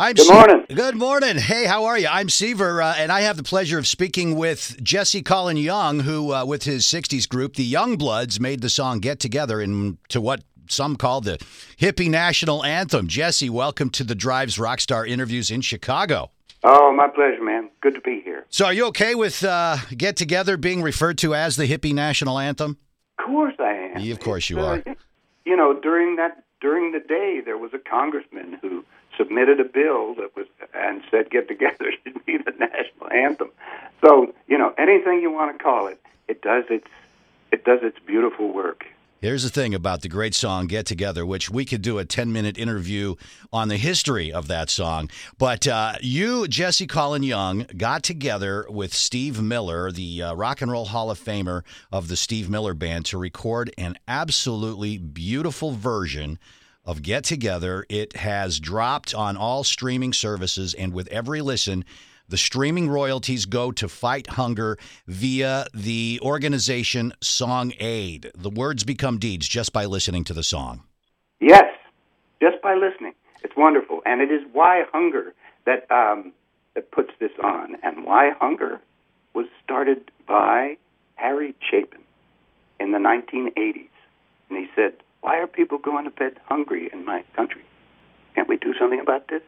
I'm Good Se- morning. Good morning. Hey, how are you? I'm Seaver, uh, and I have the pleasure of speaking with Jesse Colin Young, who, uh, with his '60s group, the Youngbloods, made the song "Get Together" into what some call the hippie national anthem. Jesse, welcome to the Drives Rockstar interviews in Chicago. Oh, my pleasure, man. Good to be here. So, are you okay with uh, "Get Together" being referred to as the hippie national anthem? Of course I am. Yeah, of course you are. uh, you know, during that during the day, there was a congressman who submitted a bill that was and said "Get Together" should be the national anthem. So, you know, anything you want to call it, it does its it does its beautiful work. Here's the thing about the great song Get Together, which we could do a 10 minute interview on the history of that song. But uh, you, Jesse Colin Young, got together with Steve Miller, the uh, Rock and Roll Hall of Famer of the Steve Miller Band, to record an absolutely beautiful version of Get Together. It has dropped on all streaming services, and with every listen, the streaming royalties go to fight hunger via the organization Song Aid. The words become deeds just by listening to the song. Yes, just by listening, it's wonderful, and it is WhyHunger that um, that puts this on, and why hunger was started by Harry Chapin in the 1980s, and he said, "Why are people going to bed hungry in my country? Can't we do something about this?"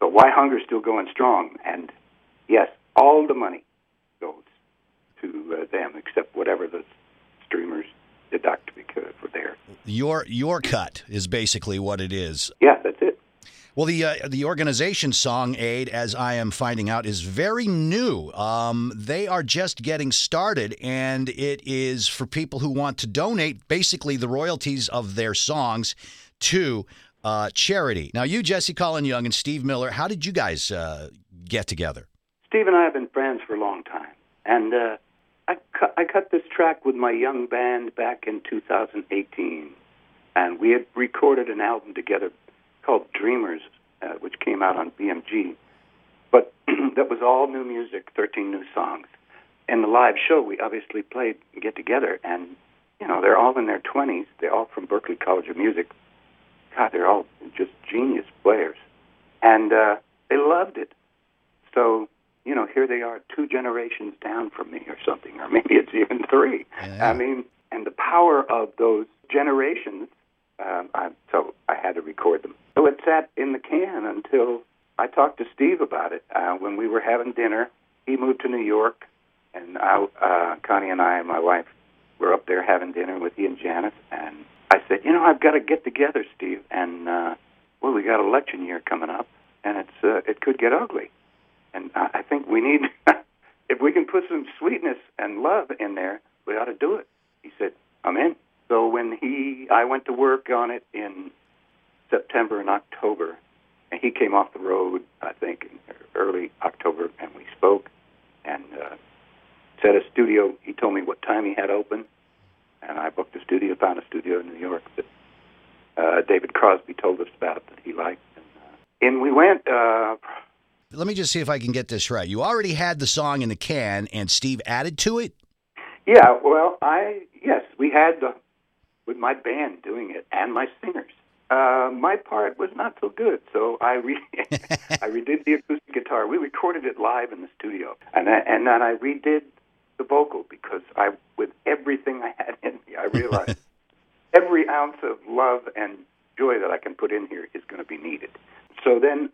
But WhyHunger's still going strong, and yes, all the money goes to uh, them, except whatever the streamers deduct because for their. Your your cut is basically what it is. Yeah. Well, the uh, the organization Song Aid, as I am finding out, is very new. Um, they are just getting started, and it is for people who want to donate basically the royalties of their songs to uh, charity. Now, you, Jesse Colin Young, and Steve Miller, how did you guys uh, get together? Steve and I have been friends for a long time, and uh, I cut I cut this track with my young band back in 2018, and we had recorded an album together called Dreamers, uh, which came out on BMG. But that was all new music, 13 new songs. In the live show, we obviously played Get Together, and you know they're all in their 20s. They're all from Berklee College of Music. God, they're all just genius players, and uh, they loved it. So you know, here they are two generations down from me or something, or maybe it's even three. Yeah. I mean, and the power of those generations, um, I had to record them. So it sat in the can until I talked to Steve about it. Uh, when we were having dinner, he moved to New York, and I, uh, Connie and I and my wife were up there having dinner with he and Janice, and I said, you know, I've got to get together, Steve, and uh, well, we got election year coming up, and it's uh, it could get ugly and I I think we need if we can put some sweetness and love in there, we ought to do it. He said, "I'm in." So when he, I went to work on it in September and October, and he came off the road, I think, in early October, and we spoke, and uh, set a studio. He told me what time he had open, and I booked a studio, found a studio in New York that uh, David Crosby told us about that he liked, and, uh, in we went. Uh, Let me just see if I can get this right. You already had the song in the can, and Steve added to it. Yeah, well, I yes, we had the with my band doing it and my singers. Uh, my part was not so good, so I re- I redid the acoustic guitar. We recorded it live in the studio, and I, and then I redid the vocal because I, with everything I had in me, I realized every ounce of love and joy that I can put in here is going to be needed. So then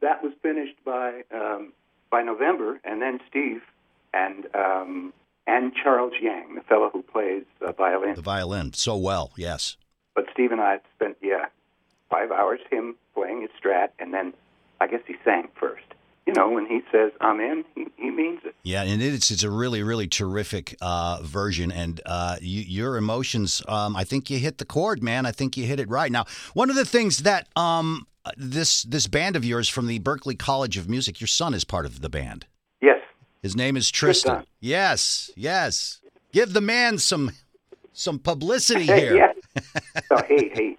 that was finished by um, by November, and then Steve and um, and Charles Yang, the fellow who plays uh, violin. The violin so well, yes. But Steve and I spent yeah five hours him playing his strat, and then I guess he sang first. You know, when he says "I'm in," he, he means it. Yeah, and it's it's a really really terrific uh, version, and uh, you, your emotions. Um, I think you hit the chord, man. I think you hit it right. Now, one of the things that um, this this band of yours from the Berklee College of Music, your son is part of the band. Yes, His name is Tristan. Tristan. Yes, yes. Give the man some some publicity here. yeah. So hey, hey,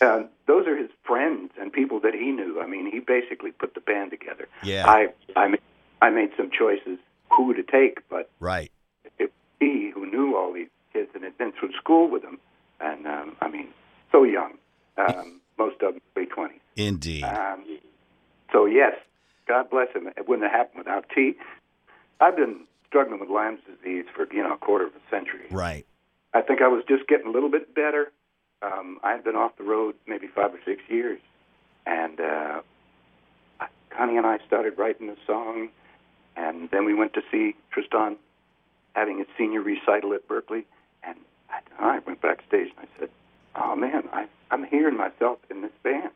uh, those are his friends and people that he knew. I mean, he basically put the band together. Yeah. I I made, I made some choices who to take, but Right. it, he who knew all these kids and had been through school with them, and um, I mean, so young, um, most of them late twenties. Indeed. Um, So yes, God bless him. It wouldn't have happened without T. I've been struggling with Lyme's disease for you know a quarter of a century. Right. I think I was just getting a little bit better. Um, I had been off the road maybe five or six years, and uh, Connie and I started writing a song, and then we went to see Tristan having his senior recital at Berklee, and I, I went backstage and I said, "Oh man, I, I'm hearing myself in this band."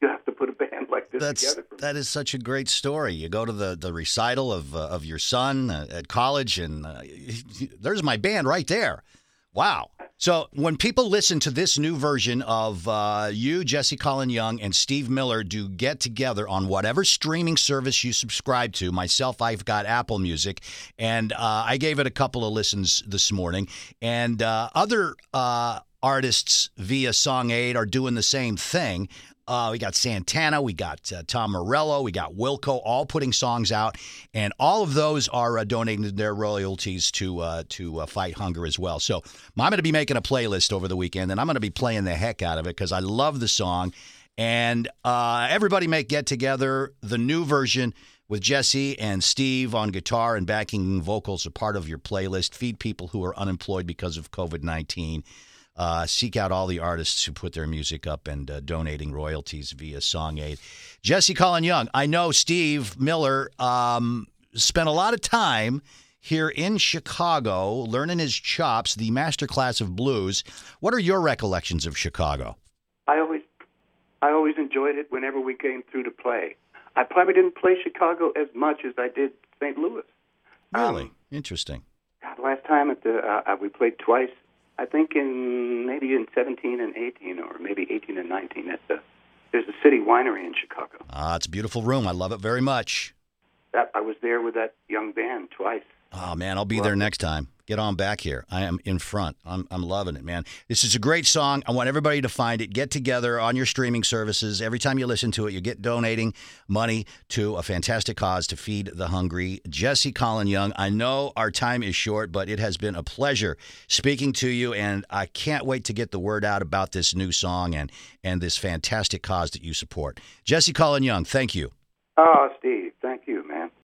You have to put a band like this That's together. That is such a great story. You go to the, the recital of uh, of your son uh, at college, and uh, there's my band right there. Wow. So when people listen to this new version of uh, you, Jesse Colin Young, and Steve Miller do get together on whatever streaming service you subscribe to, myself, I've got Apple Music, and uh, I gave it a couple of listens this morning, and uh, other uh, artists via Song Aid are doing the same thing. Uh, we got Santana, we got uh, Tom Morello, we got Wilco, all putting songs out, and all of those are uh, donating their royalties to uh, to uh, fight hunger as well. So I'm going to be making a playlist over the weekend, and I'm going to be playing the heck out of it because I love the song. And uh, everybody make get together the new version with Jesse and Steve on guitar and backing vocals a part of your playlist. Feed people who are unemployed because of COVID nineteen. Uh, seek out all the artists who put their music up and uh, donating royalties via Song Aid. Jesse Colin Young, I know Steve Miller um, spent a lot of time here in Chicago learning his chops, the master class of blues. What are your recollections of Chicago? I always, I always enjoyed it whenever we came through to play. I probably didn't play Chicago as much as I did St. Louis. Really Um, interesting. God, last time at the uh, uh, we played twice. I think in maybe in 17 and 18, or maybe 18 and 19. At the there's a city winery in Chicago. Ah, it's a beautiful room. I love it very much. That I was there with that young band twice. Oh man, I'll be there next time. Get on back here. I am in front. I'm, I'm loving it, man. This is a great song. I want everybody to find it. Get together on your streaming services. Every time you listen to it, you get donating money to a fantastic cause to feed the hungry. Jesse Colin Young, I know our time is short, but it has been a pleasure speaking to you, and I can't wait to get the word out about this new song and and this fantastic cause that you support. Jesse Colin Young, thank you. Oh, Steve.